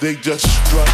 They just strut.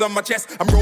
on my chest. I'm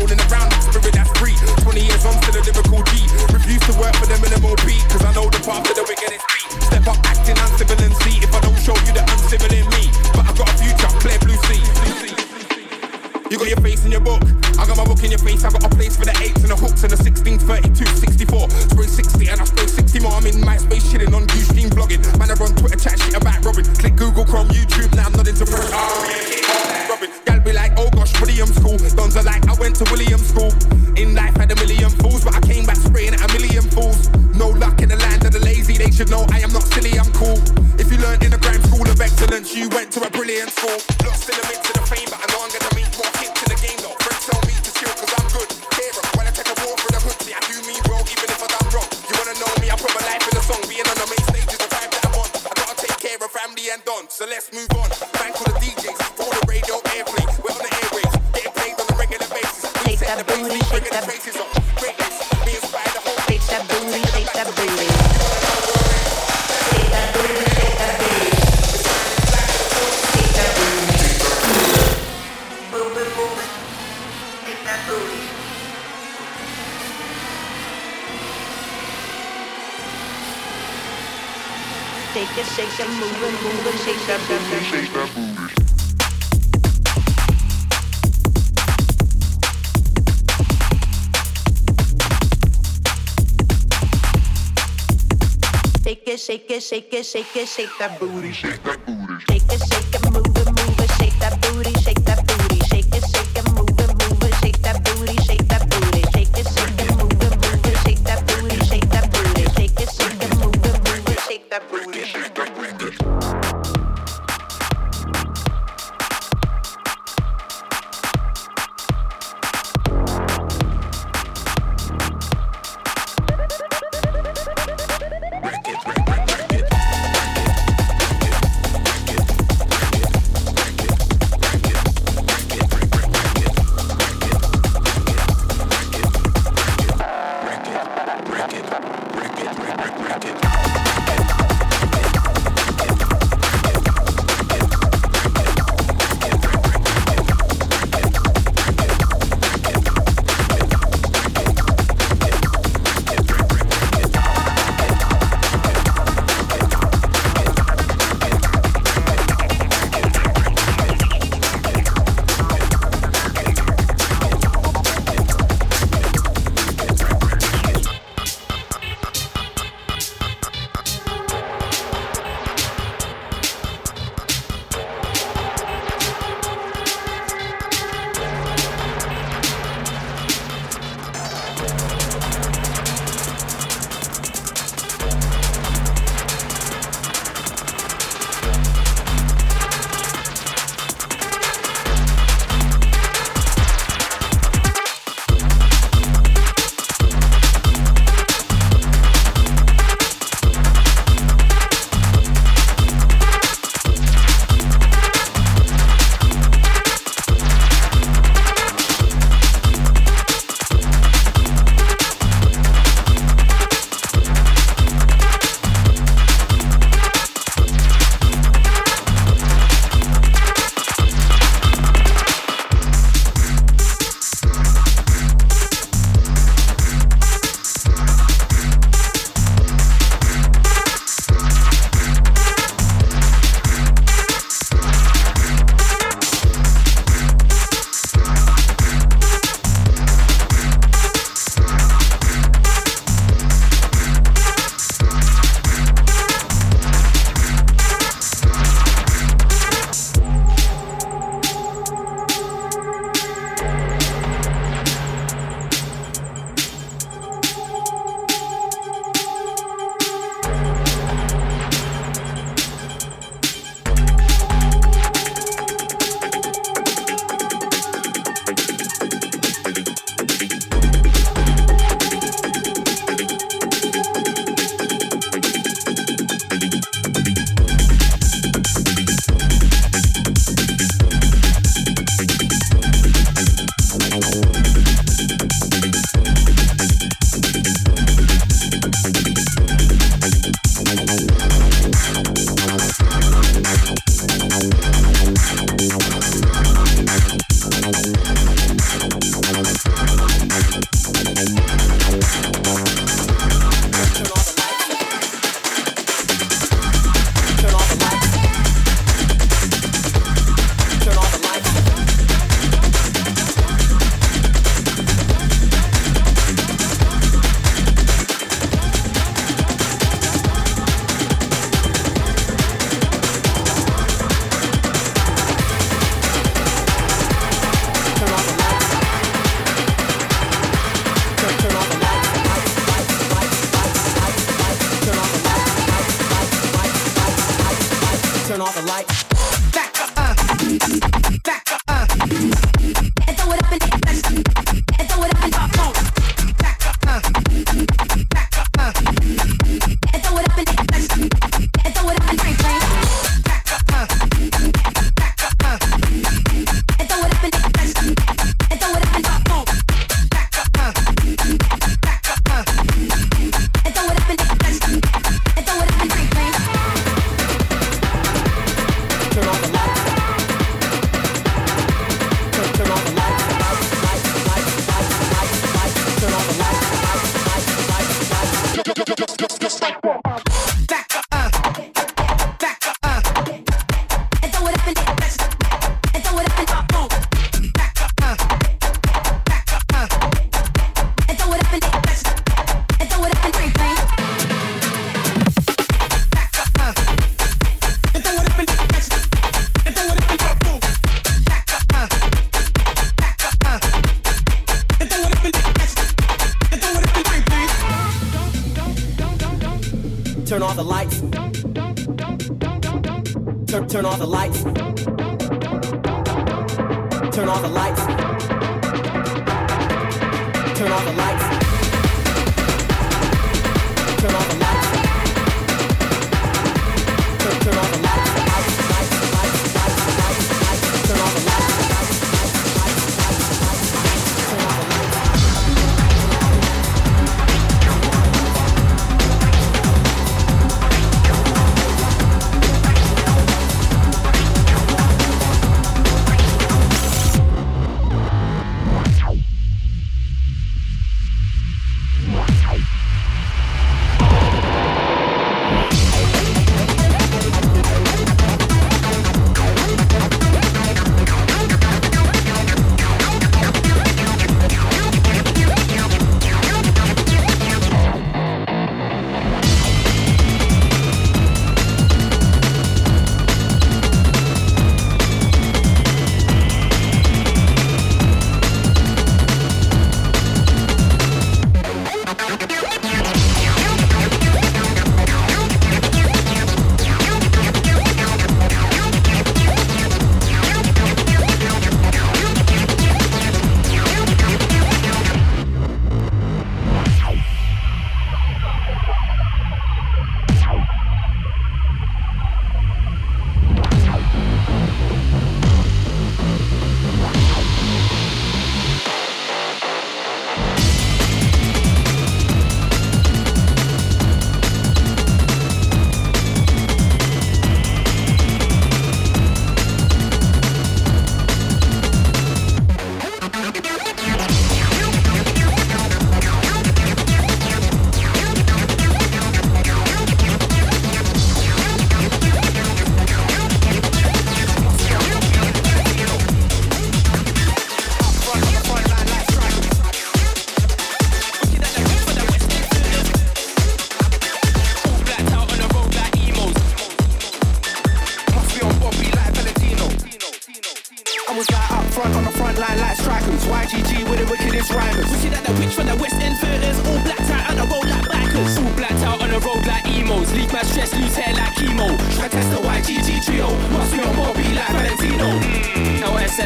shake it, shake it, shake it, shake that booty, shake that booty. Shake it, shake it.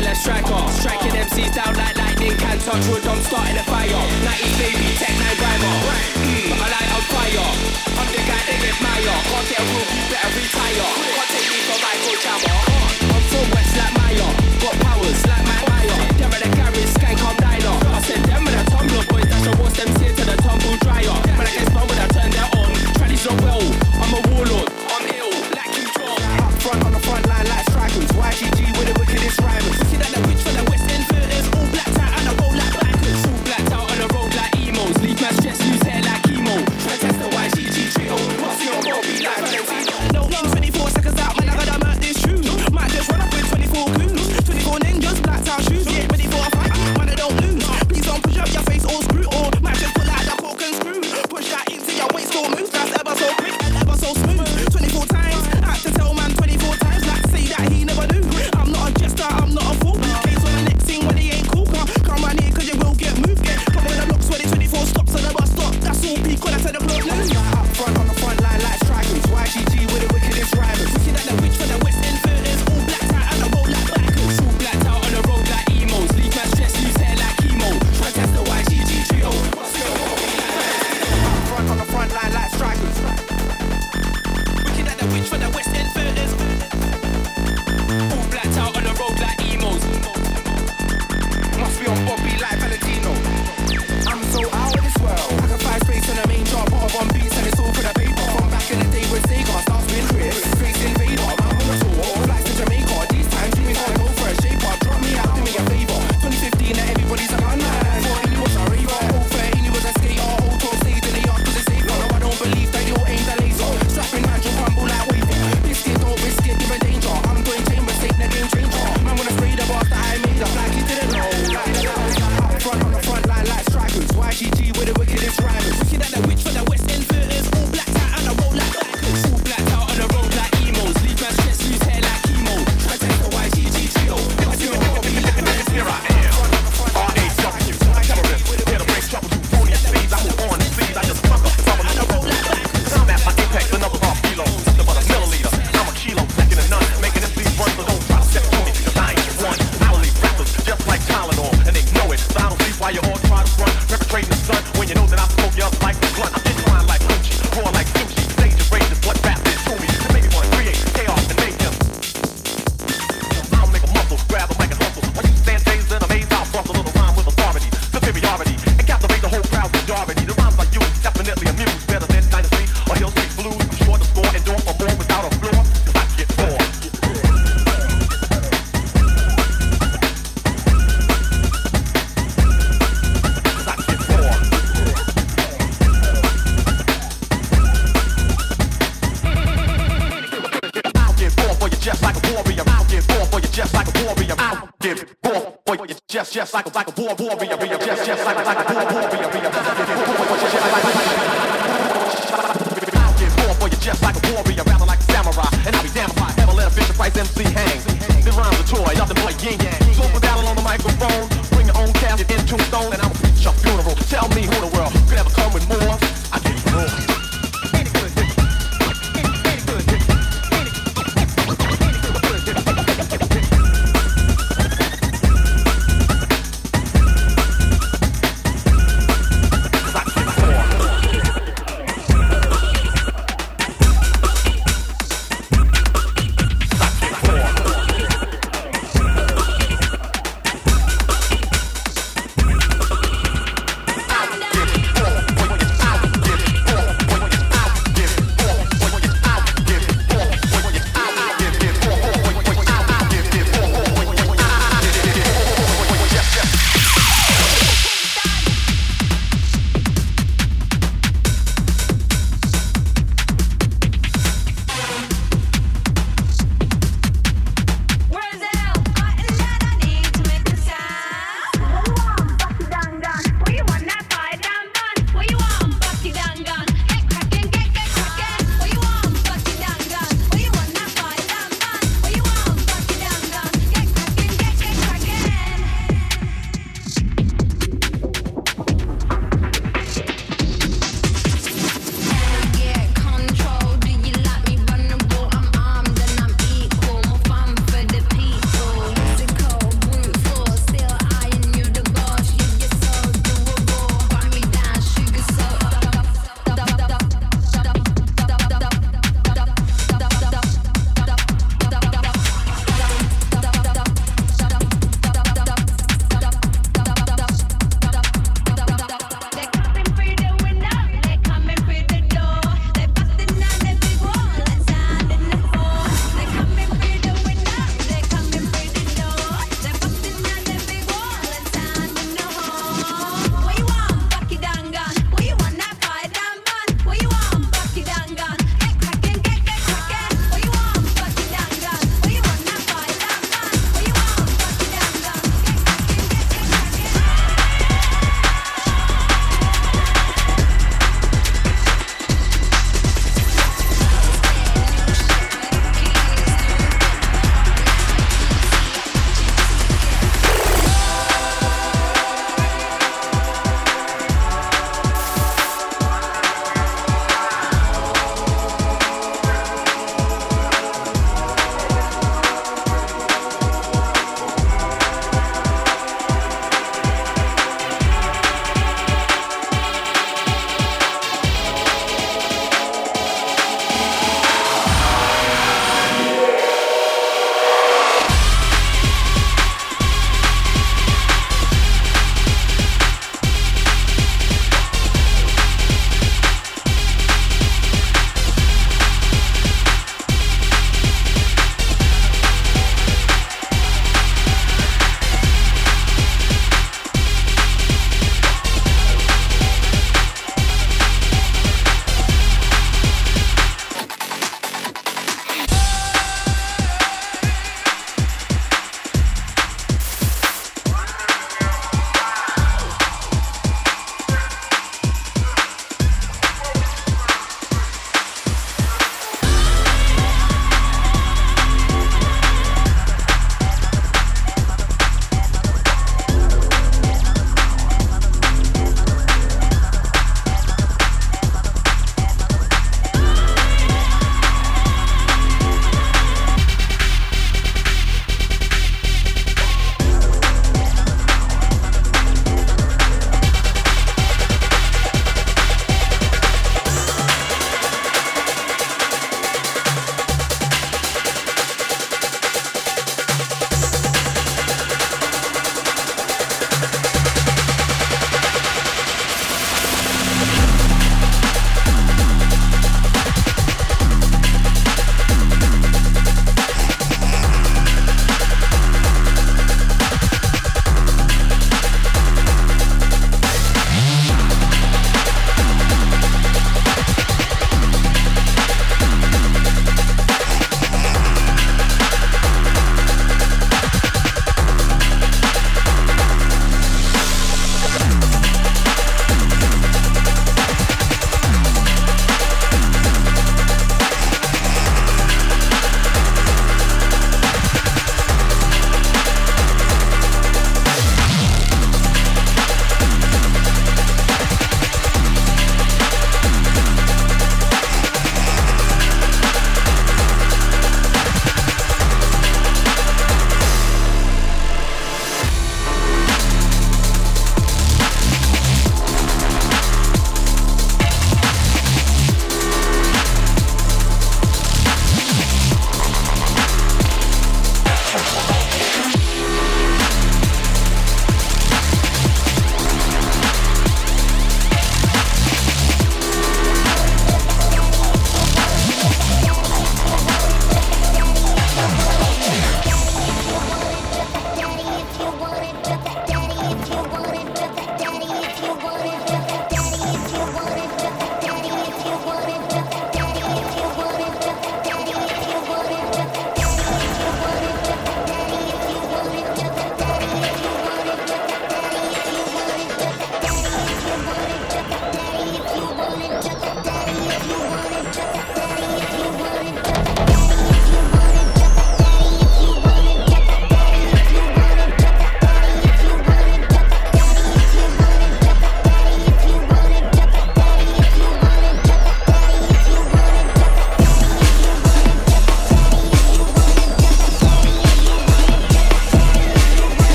so let's track off. Striking MCs down like lightning, can't touch wood, I'm starting a fire. 90s baby, tech nine rhymer. Mmm, I light on fire. I'm the guy they admire. Can't get a room, you better retire. Can't take me for Michael Jabber. I'm from West like Meyer.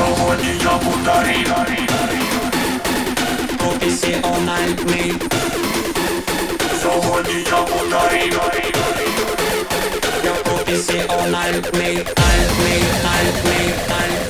сегодня я подари Описи all night me Сегодня я подари Я описи all night me Night me, night me, night me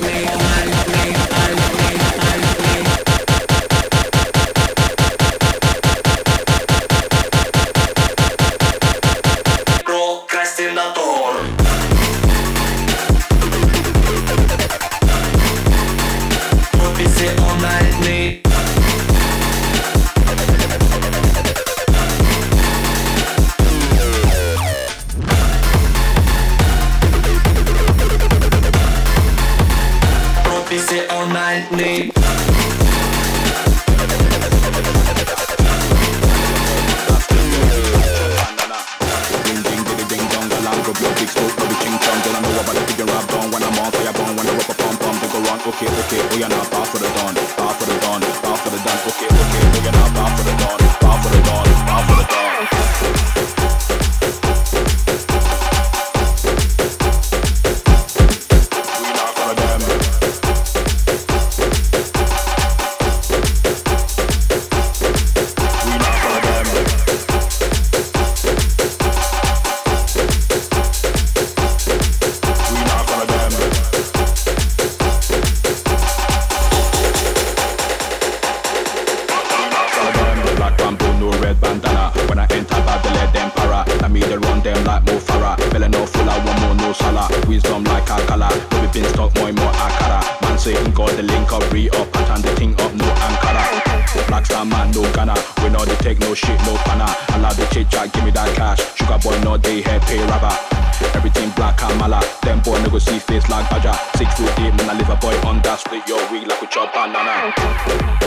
I live a boy on that split your wheel like a chop banana.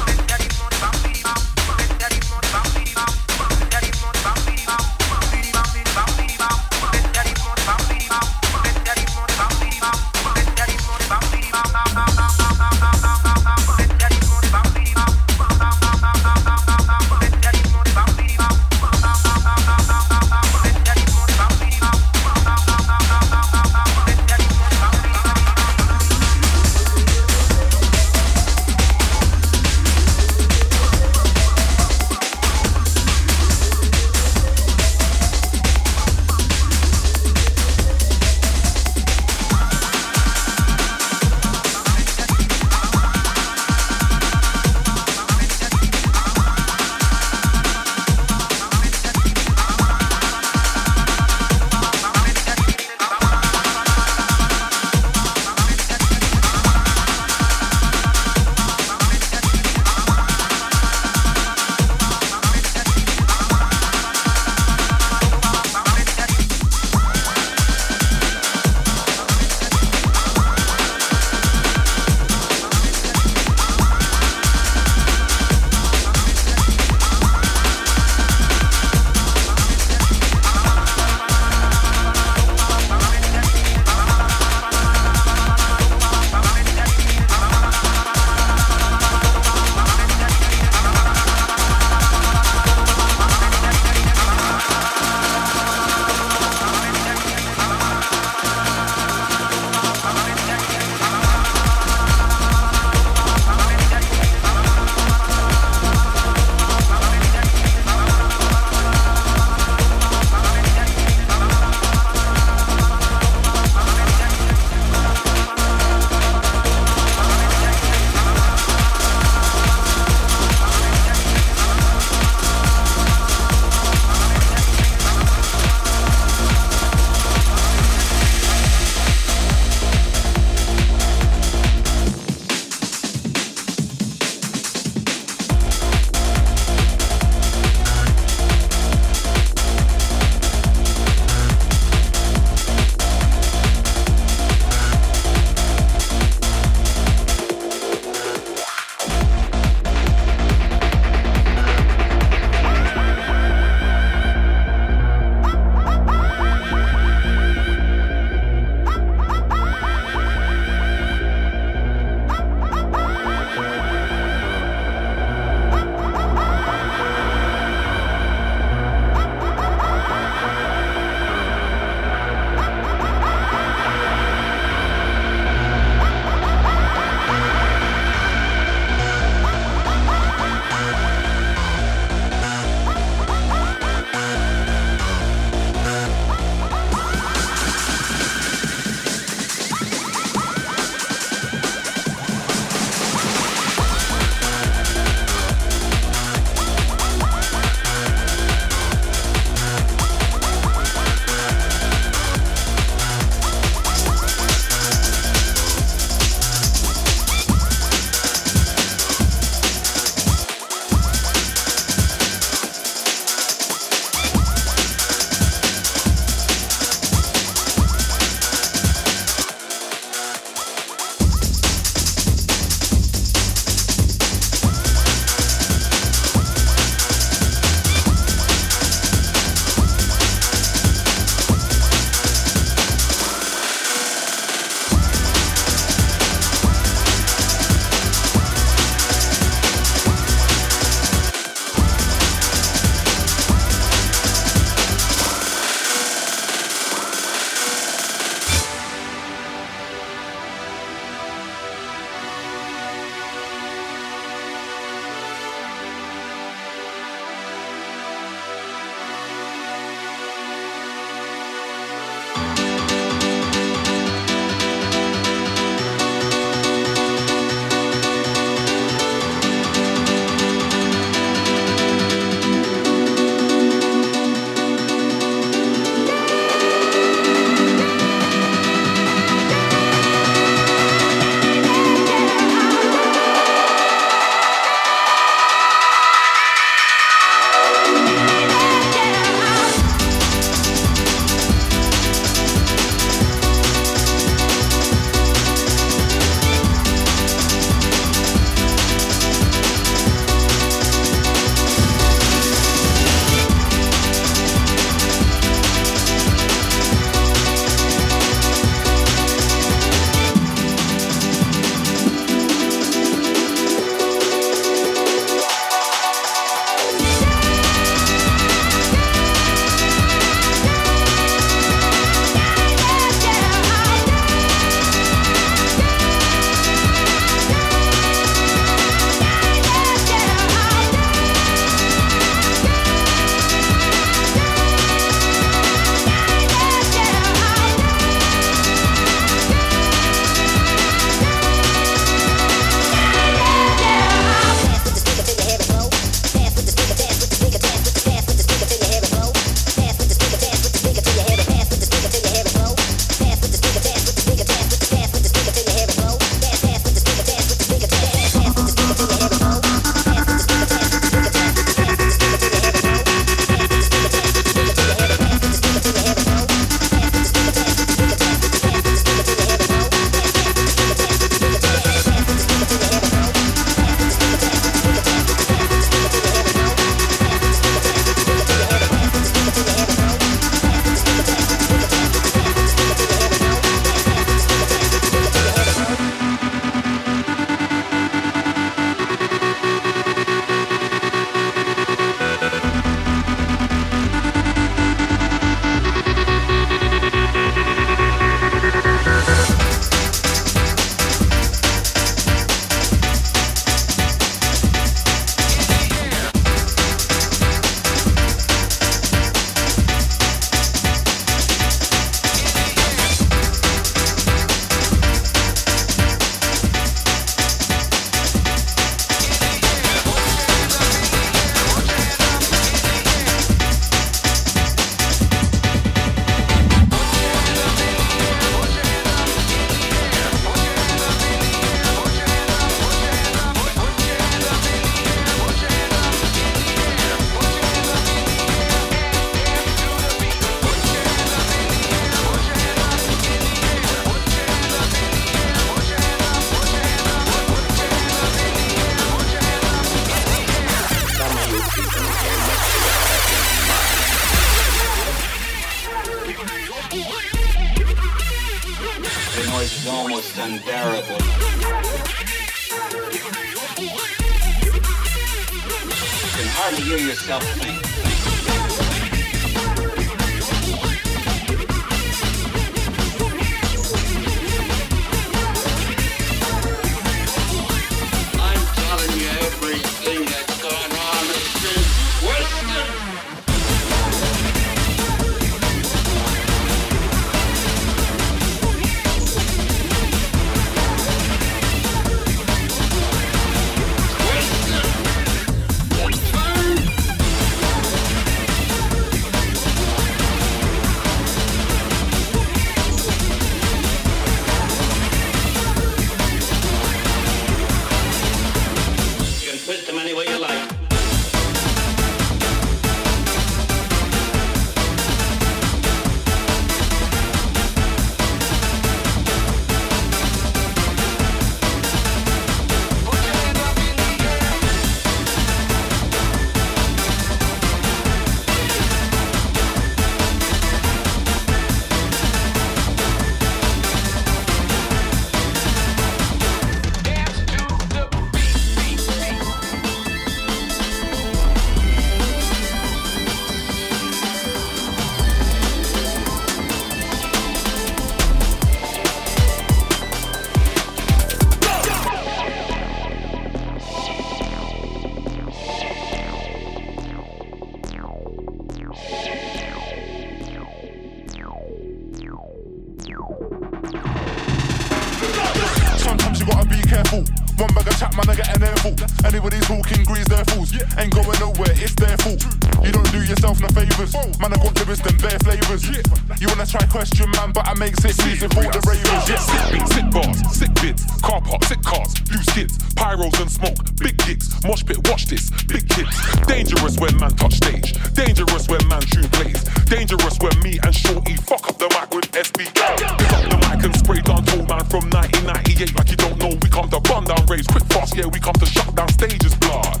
1998 like you don't know. We come to bun down raves, quick fast, yeah, we come to shut down stages, blood.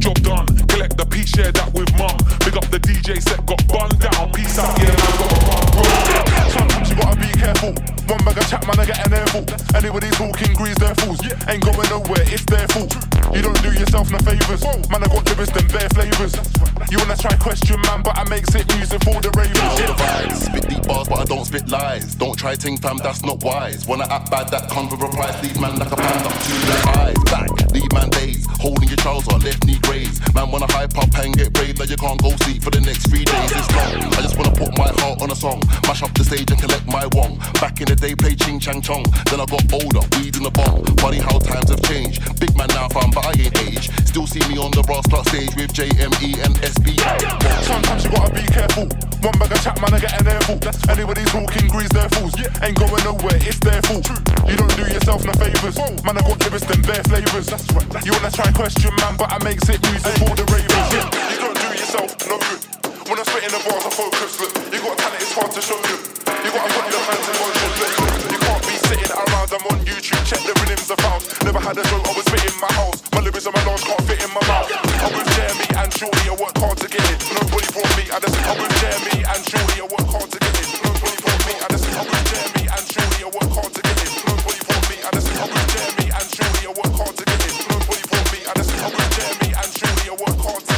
Job done, collect the piece, share that with mum. Big up the DJ set, got bun down, peace out, yeah, man, got a. Sometimes you gotta be careful. One bag of chat, man, I get an airful. Anybody talking grease their fools. Ain't going nowhere, it's their fault. You don't do yourself no favors. Man, I got lyrics, them bare flavors. You wanna try question, man, but I make sick music for the ravers. Spit deep bars, but I don't spit lies. Don't try ting fam, that's not wise. Wanna act bad, that comes with a price. Leave man like a panda the eyes. Back, leave man days. Holding your trouser, left knee graze. Man wanna hype up and get brave, now you can't go sleep for the next three days. It's long. I just wanna put my heart on a song. Mash up the stage and collect my wong. Back in the day, play ching chang chong. Then I got older, weed in the bomb. Funny how times have changed. Big man now, fam, but I ain't age. Still see me on the brass clock stage with JME and SB. Sometimes you gotta be careful. One bag of chat, man, I get an airful. Anybody talking grease their fools. Ain't going nowhere, it's their fault. You don't do yourself no favors. Man, I got lyrics, them bare flavors. You wanna try and question, man, but I make sick music for the ravers. You don't do yourself no good. When I spit in the bars, I focus. Look, you got talent, it's hard to show you. You gotta put your hands in motion. You can't be sitting around. I'm on YouTube, check the rhythms I found. Never had a show, I was spitting my house. My lyrics and my lines can't fit in my mouth. I'm with Jeremy and Shorty, I work hard to get it. Nobody brought me, I just I'm with Jeremy and Shorty, I work hard to get it. Nobody brought me, I just I'm with Jeremy and Shorty, I work hard to get it. Nobody brought me, I just I'm with Jeremy work hard.